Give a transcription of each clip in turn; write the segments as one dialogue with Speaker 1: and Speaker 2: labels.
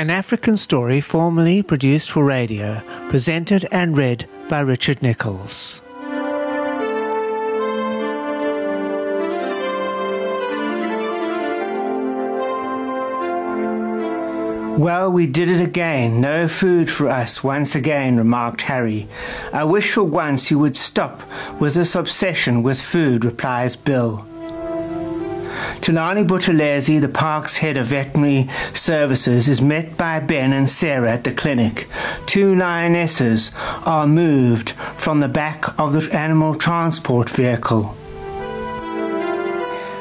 Speaker 1: An African story formerly produced for radio, presented and read by Richard Nicholls.
Speaker 2: Well, we did it again. No food for us once again, remarked Harry. I wish for once you would stop with this obsession with food, replies Bill. Tulani Buthelezi, the park's head of veterinary services, is met by Ben and Sarah at the clinic. Two lionesses are moved from the back of the animal transport vehicle.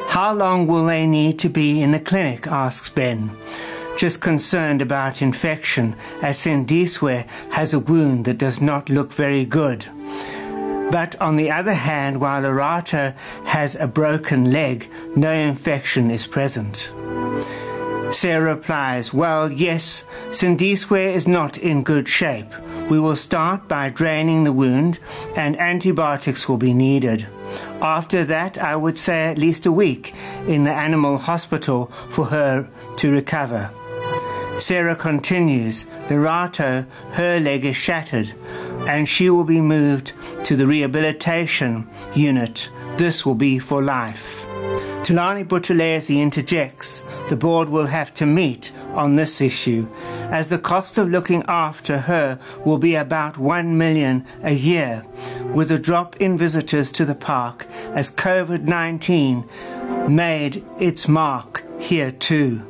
Speaker 2: How long will they need to be in the clinic? asks Ben just concerned about infection, as Sindiswe has a wound that does not look very good. But on the other hand, while Lerato has a broken leg, no infection is present. Sarah replies, Well, yes, Sindiswe is not in good shape. We will start by draining the wound, and antibiotics will be needed. After that, I would say at least a week in the animal hospital for her to recover. Sarah continues, Lerato, her leg is shattered, and she will be moved to the rehabilitation unit. This will be for life. Tulani Buthelezi interjects, the board will have to meet on this issue, as the cost of looking after her will be about one million a year, with a drop in visitors to the park as COVID 19 made its mark here too.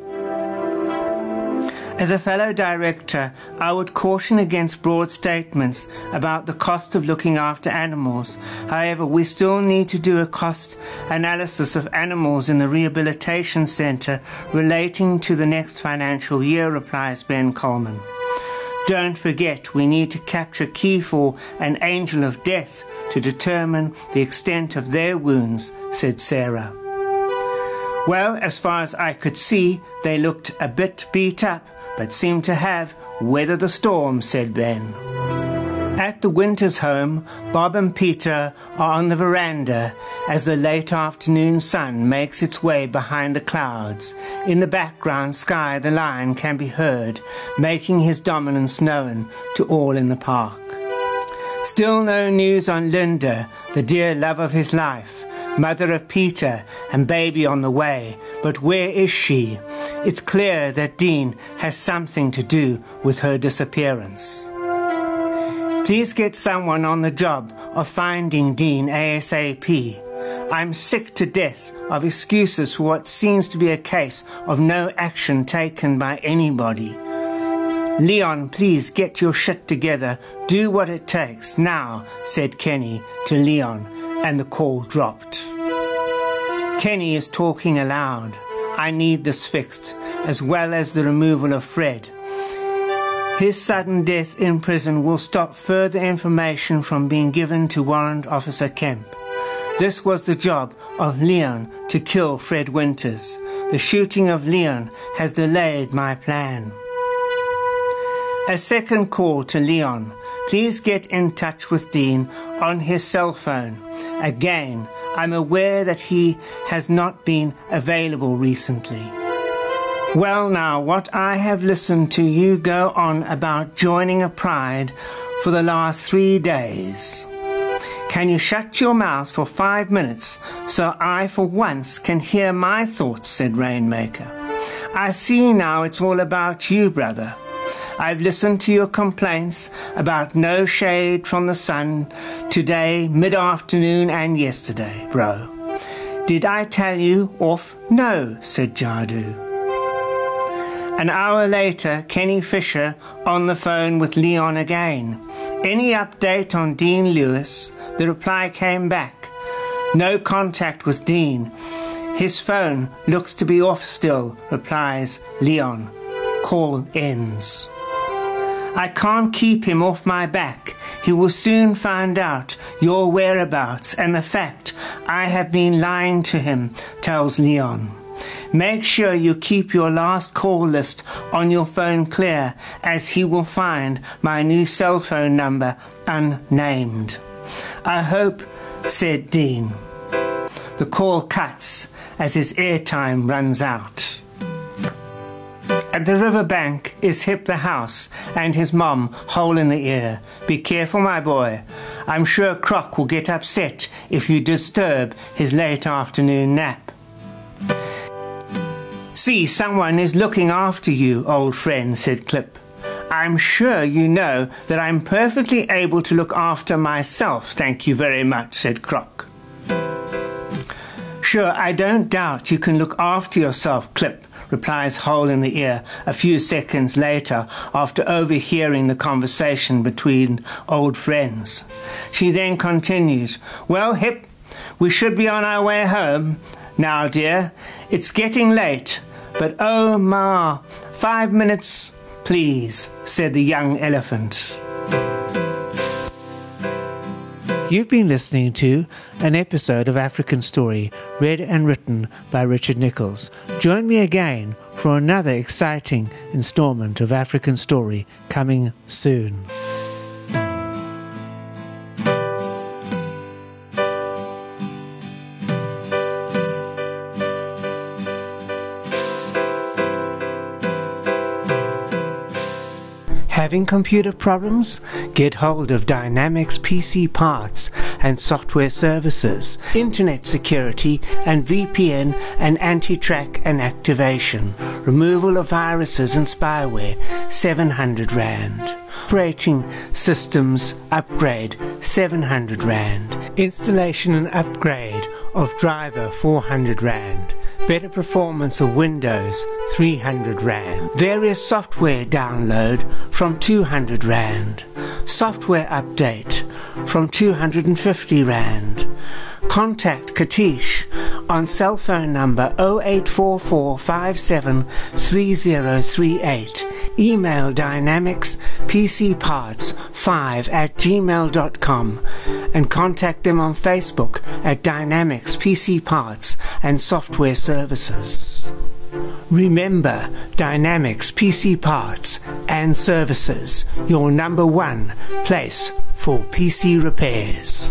Speaker 2: As a fellow director, I would caution against broad statements about the cost of looking after animals. However, we still need to do a cost analysis of animals in the rehabilitation center relating to the next financial year, replies Ben Coleman. Don't forget, we need to capture Kifo and Angel of Death to determine the extent of their wounds, said Sarah. Well, as far as I could see, they looked a bit beat up but seem to have weathered the storm, said Ben. At the Winters home, Bob and Peter are on the veranda as the late afternoon sun makes its way behind the clouds. In the background, Sky the lion can be heard, making his dominance known to all in the park. Still no news on Linda, the dear love of his life, mother of Peter and baby on the way. But where is she? It's clear that Dean has something to do with her disappearance. Please get someone on the job of finding Dean ASAP. I'm sick to death of excuses for what seems to be a case of no action taken by anybody. Leon, please get your shit together. Do what it takes now, said Kenny to Leon, and the call dropped. Kenny is talking aloud. I need this fixed, as well as the removal of Fred. His sudden death in prison will stop further information from being given to Warrant Officer Kemp. This was the job of Leon to kill Fred Winters. The shooting of Leon has delayed my plan. A second call to Leon. Please get in touch with Dean on his cell phone. Again, I'm aware that he has not been available recently. Well, now, what I have listened to you go on about joining a pride for the last three days. Can you shut your mouth for five minutes so I, for once, can hear my thoughts? said Rainmaker. I see now it's all about you, brother. I've listened to your complaints about no shade from the sun today, mid afternoon, and yesterday, bro. Did I tell you off? No, said Jadu. An hour later, Kenny Fisher on the phone with Leon again. Any update on Dean Lewis? The reply came back. No contact with Dean. His phone looks to be off still, replies Leon. Call ends. I can't keep him off my back. He will soon find out your whereabouts and the fact I have been lying to him, tells Leon. Make sure you keep your last call list on your phone clear, as he will find my new cell phone number unnamed. I hope, said Dean. The call cuts as his airtime runs out. At the river bank is Hip the house and his mum, hole in the ear. Be careful, my boy. I'm sure Croc will get upset if you disturb his late afternoon nap. See, someone is looking after you, old friend, said Clip. I'm sure you know that I'm perfectly able to look after myself, thank you very much, said Croc. Sure, I don't doubt you can look after yourself, Clip, replies Hole in the Ear a few seconds later after overhearing the conversation between old friends. She then continues, Well, Hip, we should be on our way home. Now, dear, it's getting late, but oh, Ma, five minutes, please, said the young elephant.
Speaker 1: You've been listening to an episode of African Story, read and written by Richard Nicholls. Join me again for another exciting installment of African Story coming soon. Having computer problems? Get hold of Dynamics PC parts and software services, internet security and VPN and anti-track and activation, removal of viruses and spyware, 700 Rand. Operating systems upgrade, 700 Rand. Installation and upgrade of driver, 400 Rand. Better performance of Windows, 300 Rand. Various software download from 200 Rand. Software update from 250 Rand. Contact Katish on cell phone number 0844573038. Email dynamics pcparts5 at gmail.com and contact them on Facebook at Dynamics PC Parts and Software Services. Remember Dynamics PC Parts and Services, your number one place for PC repairs.